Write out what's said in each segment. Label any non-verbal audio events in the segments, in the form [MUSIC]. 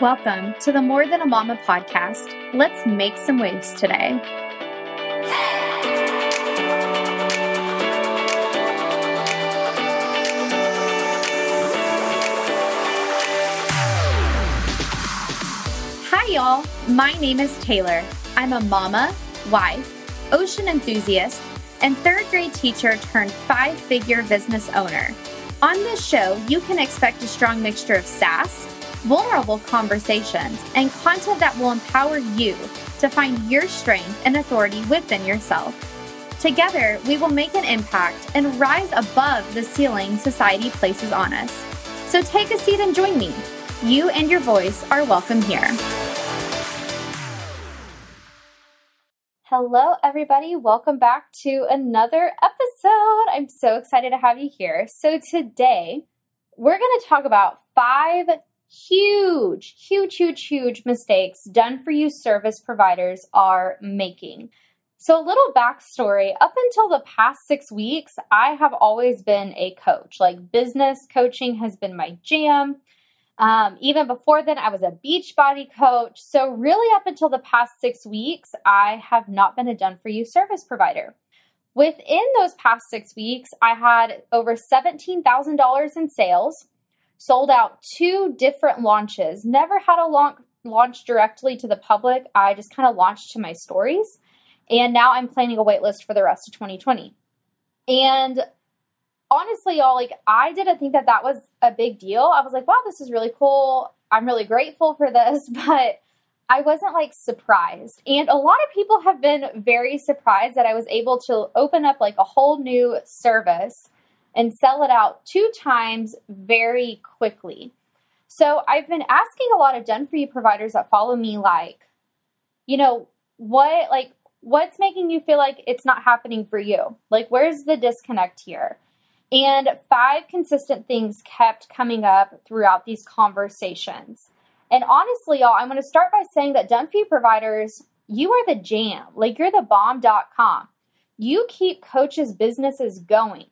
Welcome to the More Than a Mama podcast. Let's make some waves today. Hi, y'all. My name is Taylor. I'm a mama, wife, ocean enthusiast, and third grade teacher turned five figure business owner. On this show, you can expect a strong mixture of sass vulnerable conversations, and content that will empower you to find your strength and authority within yourself. Together, we will make an impact and rise above the ceiling society places on us. So take a seat and join me. You and your voice are welcome here. Hello, everybody. Welcome back to another episode. I'm so excited to have you here. So, today we're going to talk about five huge, huge, huge, huge mistakes done for you service providers are making. So, a little backstory up until the past six weeks, I have always been a coach. Like, business coaching has been my jam. Um, even before then, I was a Beachbody coach. So, really, up until the past six weeks, I have not been a done for you service provider. Within those past six weeks, I had over $17,000 in sales sold out two different launches. Never had a launch launch directly to the public. I just kind of launched to my stories. And now I'm planning a waitlist for the rest of 2020. And honestly, y'all, like I didn't think that that was a big deal. I was like, wow, this is really cool. I'm really grateful for this, [LAUGHS] but I wasn't like surprised. And a lot of people have been very surprised that I was able to open up like a whole new service and sell it out two times very quickly. So I've been asking a lot of done for you providers that follow me, like, you know, what, like, what's making you feel like it's not happening for you? Like, where's the disconnect here? And five consistent things kept coming up throughout these conversations. And honestly, y'all, I'm going to start by saying that done for you providers, you are the jam. Like, you're the bomb.com. You keep coaches' businesses going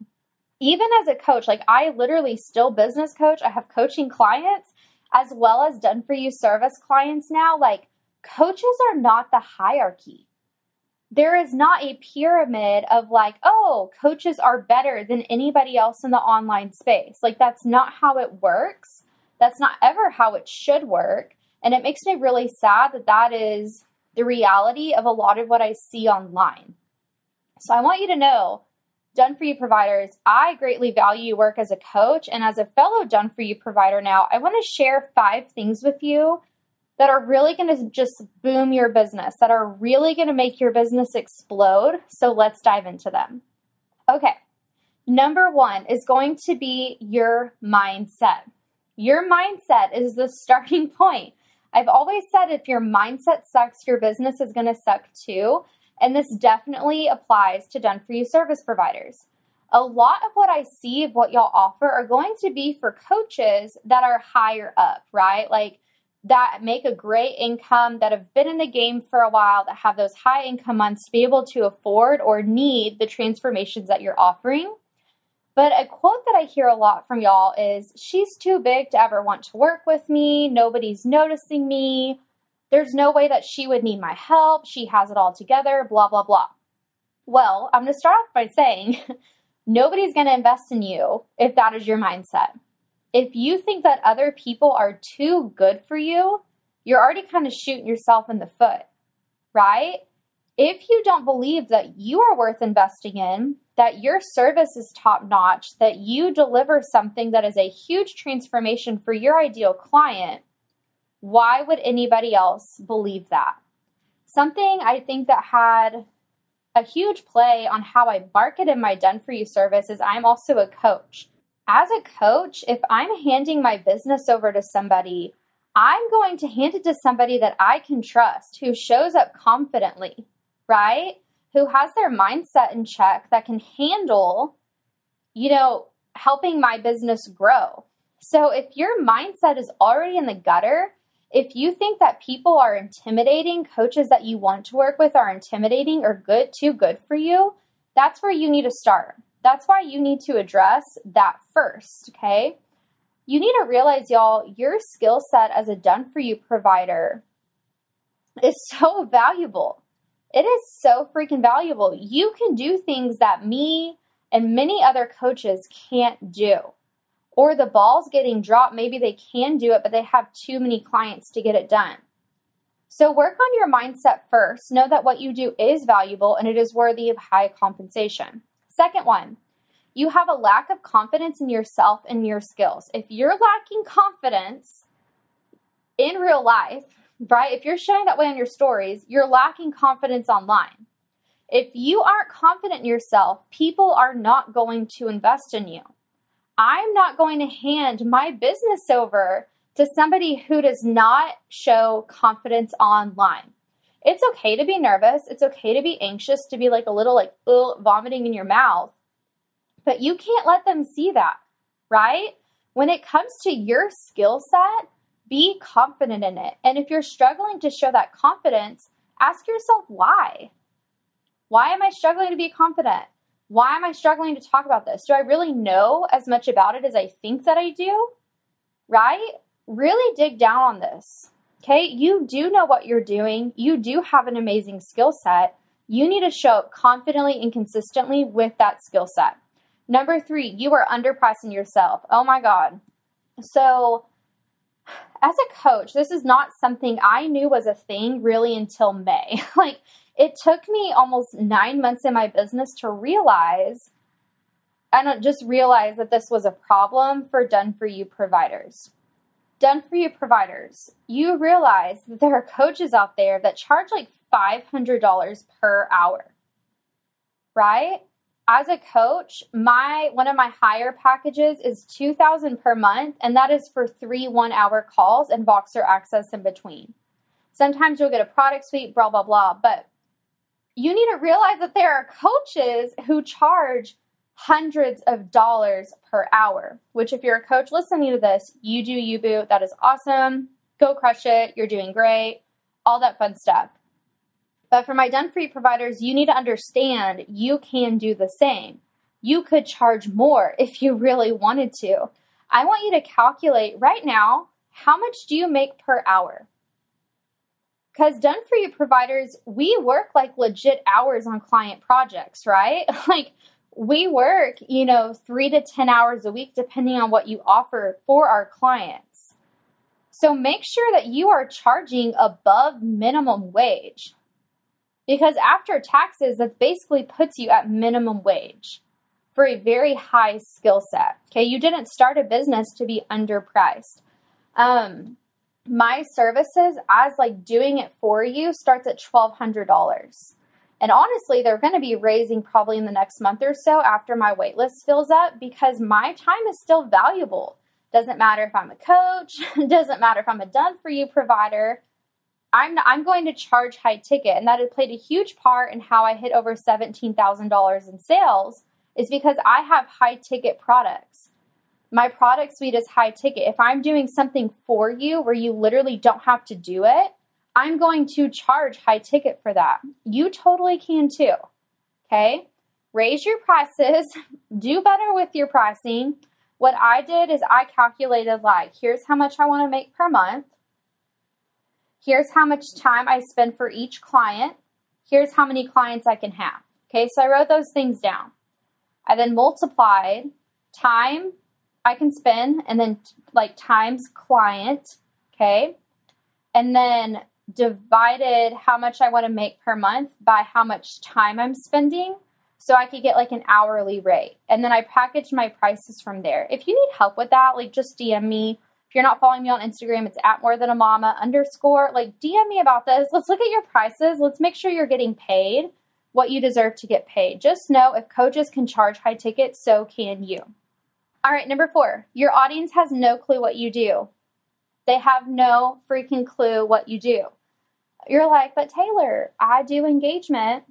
even as a coach, like I literally still business coach, I have coaching clients as well as done for you service clients now. Like coaches are not the hierarchy. There is not a pyramid of like, oh, coaches are better than anybody else in the online space. Like that's not how it works. That's not ever how it should work. And it makes me really sad that that is the reality of a lot of what I see online. So I want you to know done for you providers, I greatly value your work as a coach and as a fellow done for you provider now. I want to share five things with you that are really going to just boom your business, that are really going to make your business explode. So let's dive into them. Okay. Number one is going to be your mindset. Your mindset is the [LAUGHS] starting point. I've always said if your mindset sucks, your business is going to suck too. And this definitely applies to done for you service providers. A lot of what I see of what y'all offer are going to be for coaches that are higher up, right? Like that make a great income, that have been in the game for a while, that have those high income months to be able to afford or need the transformations that you're offering. But a quote that I hear a lot from y'all is she's too big to ever want to work with me. Nobody's noticing me. There's no way that she would need my help. She has it all together, blah, blah, blah. Well, I'm going to start off by saying [LAUGHS] nobody's going to invest in you if that is your mindset. If you think that other people are too good for you, you're already kind of shooting yourself in the foot, right? If you don't believe that you are worth investing in, that your service is top notch, that you deliver something that is a huge transformation for your ideal client, why would anybody else believe that? Something I think that had a huge play on how I marketed my done for you service is I'm also a coach. As a coach, if I'm handing my business over to somebody, I'm going to hand it to somebody that I can trust, who shows up confidently, right? Who has their mindset in check that can handle, you know, helping my business grow. So if your mindset is already in the gutter, if you think that people are intimidating, coaches that you want to work with are intimidating or good, too good for you, that's where you need to start. That's why you need to address that first, okay? you need to realize, y'all, your skill set as a done for you provider is so [LAUGHS] valuable. It is so freaking valuable. You can do things that me and many other coaches can't do. Or the ball's getting dropped. Maybe they can do it, but they have too many clients to get it done. So work on your mindset first. Know that what you do is valuable and it is worthy of high compensation. Second one, you have a lack of confidence in yourself and your skills. If you're lacking confidence in real life, right? If you're showing that way on your stories, you're lacking confidence online. If you aren't confident in yourself, people are not going to invest in you. I'm not going to hand my business over to somebody who does not show confidence online. It's okay to be nervous. It's okay to be anxious, to be like a little like vomiting in your mouth. But you can't let them see that, right? When it comes to your skill set, be confident in it. And if you're struggling to show that confidence, ask yourself why. Why am I struggling to be confident? Why am I struggling to talk about this? Do I really know as much about it as I think that I do? Right? Really dig down on this. Okay, you do know what you're doing. You do have an amazing skill set. You need to show up confidently and consistently with that skill set. Number three, you are underpricing yourself. Oh my God. So, as a coach, this is not something I knew was a thing really until May. [LAUGHS] like, it took me almost nine months in my business to realize and just realize that this was a problem for done for you providers. Done for you providers, you realize that there are coaches out there that charge like $500 per hour, right? as a coach, my one of my higher packages is 2000 per month and that is for 3 1-hour calls and Voxer access in between. Sometimes you'll get a product suite blah blah blah, but you need to realize that there are coaches who charge hundreds of dollars per hour, which if you're a coach listening to this, you do you boo, that is awesome. Go crush it. You're doing great. All that fun stuff. But for my done for you providers, you need to understand you can do the same. You could charge more [LAUGHS] if you really wanted to. I want you to calculate right now how much do you make per hour? Because done for you providers, we work like legit hours on client projects, right? [LAUGHS] like we work, you know, three to 10 hours a week, depending on what you offer for our clients. So make sure that you are charging above minimum wage. Because after taxes, that basically puts you at minimum wage for a very high skill set. Okay, you didn't start a business to be underpriced. Um, my services, as like doing it for you, starts at twelve hundred dollars. And honestly, they're going to be raising probably in the next month or so after my waitlist fills up because my time is still valuable. Doesn't matter if I'm a coach, [LAUGHS] doesn't matter if I'm a done for you provider. I'm I'm going to charge high ticket, and that had played a huge part in how I hit over seventeen thousand dollars in sales. Is because I have high ticket products. My product suite is high ticket. If I'm doing something for you where you literally don't have to do it, I'm going to charge high ticket for that. You totally can too. Okay? Raise your prices, [LAUGHS] do better with your pricing. What I did is I calculated like, here's how much I want to make per month. Here's how much time I spend for each client. Here's how many clients I can have. Okay, so I wrote those things down. I then multiplied time I can spend and then like times client, okay? And then divided how much I want to make per month by how much time I'm spending so I could get like an hourly rate. And then I package my prices from there. If you need help with that, like just DM me if you're not following me on Instagram, it's at more than a mama underscore. Like, DM me about this. Let's look at your prices. Let's make sure you're getting paid what you deserve to get paid. Just know if coaches can charge high tickets, so can you. All right, number four, your audience has no clue what you do. They have no freaking clue what you do. You're like, but Taylor, I do engagement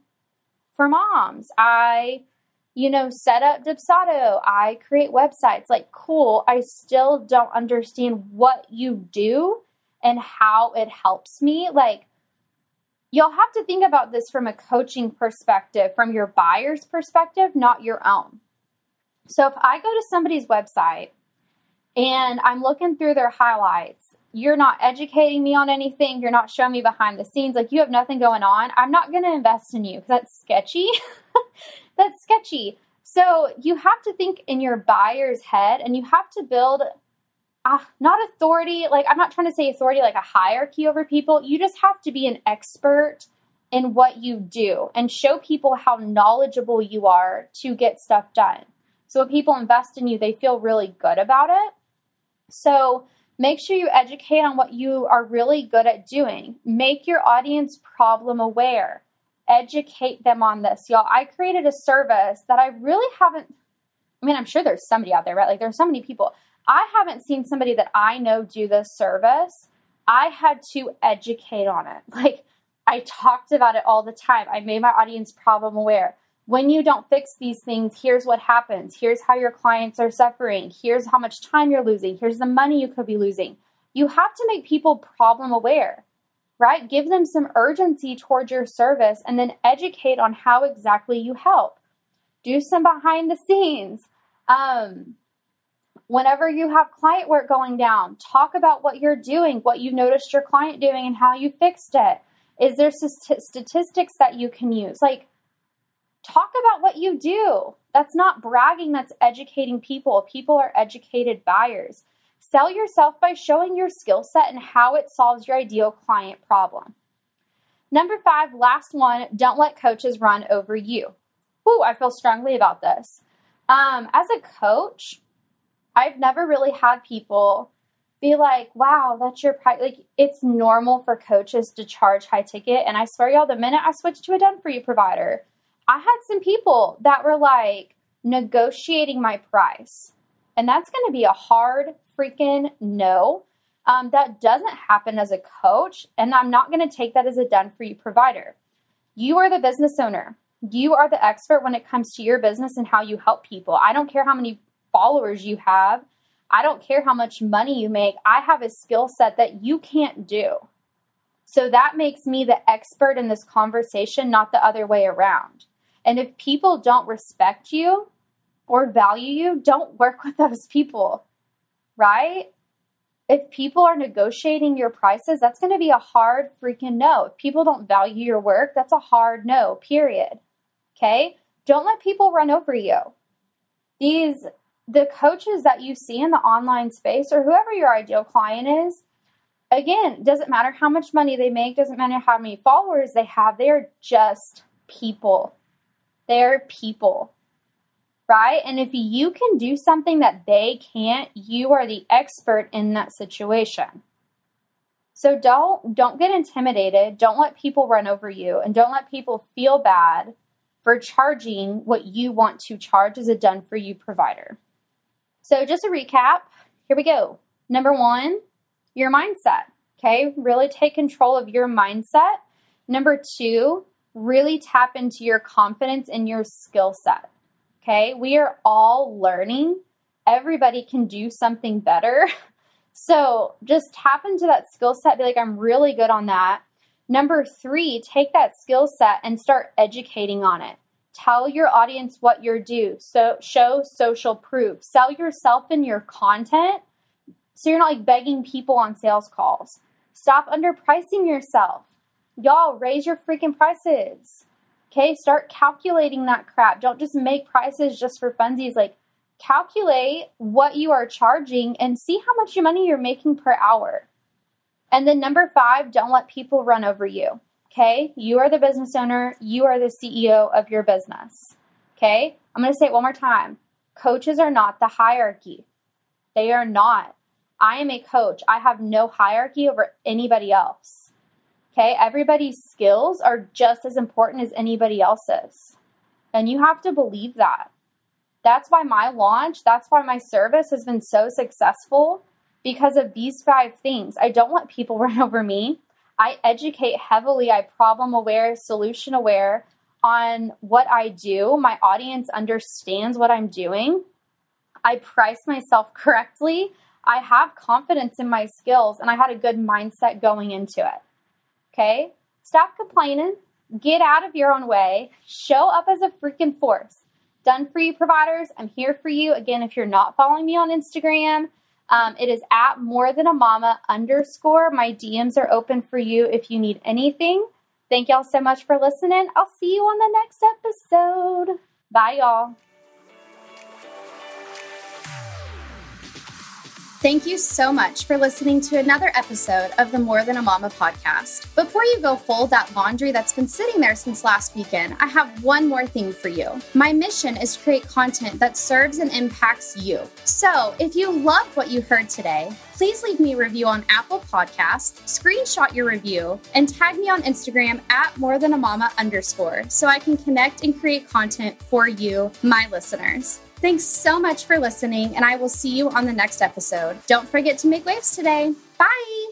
for moms. I you know, set up Dubsado. I create websites. Like, cool. I still don't understand what you do and how it helps me. Like, you'll have to think about this from a coaching perspective, from your buyer's perspective, not your own. So, if I go to somebody's website and I'm looking through their highlights. You're not educating me on anything. You're not showing me behind the scenes. Like you have nothing going on. I'm not going to invest in you because that's sketchy. [LAUGHS] that's sketchy. So you have to think in your buyer's head and you have to build uh, not authority, like I'm not trying to say authority like a hierarchy over people. You just have to be an expert in what you do and show people how knowledgeable you are to get stuff done. So when people invest in you, they feel really good about it. So make sure you educate on what you are really good at doing. Make your audience problem aware. Educate them on this. Y'all, I created a service that I really haven't I mean, I'm sure there's somebody out there, right? Like there's so many people. I haven't seen somebody that I know do this service. I had to educate on it. [LAUGHS] Like I talked about it all the time. I made my audience problem aware. When you don't fix these things, here's what happens. Here's how your clients are suffering. Here's how much time you're losing. Here's the money you could be losing. You have to make people problem aware, right? Give them some urgency towards your service and then educate on how exactly you help. Do some behind the scenes. Um, whenever you have client work going down, talk about what you're doing, what you noticed your client doing, and how you fixed it. Is there statistics that you can use? Like, talk about what you do. That's not bragging, that's educating people. People are educated buyers. Sell yourself by showing your skill set and how it solves your ideal client problem. Number five, last one, don't let coaches run over you. Ooh, I feel strongly about this. Um, as a coach, I've never really had people be like, wow, that's your price. Like, it's normal for coaches to charge high ticket. And I swear, y'all, the minute I switched to a done for you provider, I had some people that were like negotiating my price. And that's going to be a hard freaking no. Um, that doesn't happen as a coach. And I'm not going to take that as a done for you provider. You are the business owner. You are the expert when it comes to your business and how you help people. I don't care how many followers you have. I don't care how much money you make. I have a skill set that you can't do. So that makes me the expert in this conversation, not the other way around. And if people don't respect you or value you, don't work [LAUGHS] with those people, right? If people are negotiating your prices, that's going to be a hard freaking no. If people don't value your work, that's a hard no, period. Okay? Don't let people run over you. These, the coaches that you see in the online space or whoever your ideal client is, again, doesn't matter how much money they make, doesn't matter how many followers they have, they are just people. They're people, right? And if you can do something that they can't, you are the expert in that situation. So don't don't get intimidated, don't let people run over you and don't let people feel bad for charging what you want to charge as a done for you provider. So just a recap, here we go. Number 1, your mindset. Okay? Really take control of your mindset. Number 2, really tap into your confidence and your skill set. Okay, we are all learning. Everybody can do something better. [LAUGHS] So just tap into that skill set, be like, I'm really good on that. Number three, take that skill set and start educating on it. Tell your audience what you're due. So show social proof. Sell yourself in your content so you're not like begging people on sales calls. Stop underpricing yourself. Y'all, raise your freaking prices. Okay, start calculating that crap. Don't just make prices just for funsies. Like, calculate what you are charging and see how much money you're making per hour. And then, number five, don't let people run over you. Okay, you are the business owner, you are the CEO of your business. Okay, I'm going to say it one more time coaches are not the hierarchy, they are not. I am a coach, I have no hierarchy over anybody else. Okay, everybody's skills are just as important as anybody else's. And you have to believe that. That's why my launch, that's why my service has been so successful because of these five things. I don't let people [LAUGHS] run over me. I educate heavily, I problem aware, solution aware on what I do. My audience understands what I'm doing. I price myself [LAUGHS] correctly. I have confidence in my skills and I had a good mindset going into it. Okay? Stop complaining. Get out of your own way. Show up as a freaking force. Done for you providers. I'm here for you. Again, if you're not following me on Instagram, Um, it is at more than a mama underscore. My DMs are open for you if you need anything. Thank y'all so much for listening. I'll see you on the next episode. Bye, y'all. Thank you so much for listening to another episode of the More Than a Mama podcast. Before you go fold that laundry that's been sitting there since last weekend, I have one more thing for you. My mission is to create content that serves and impacts you. So if you loved what you heard today, please leave me a review on Apple Podcasts, screenshot your review, and tag me on Instagram at more than a mama underscore so I can connect and create content for you, my listeners. Thanks so much for listening, and I will see you on the next episode. Don't forget to make waves today. Bye.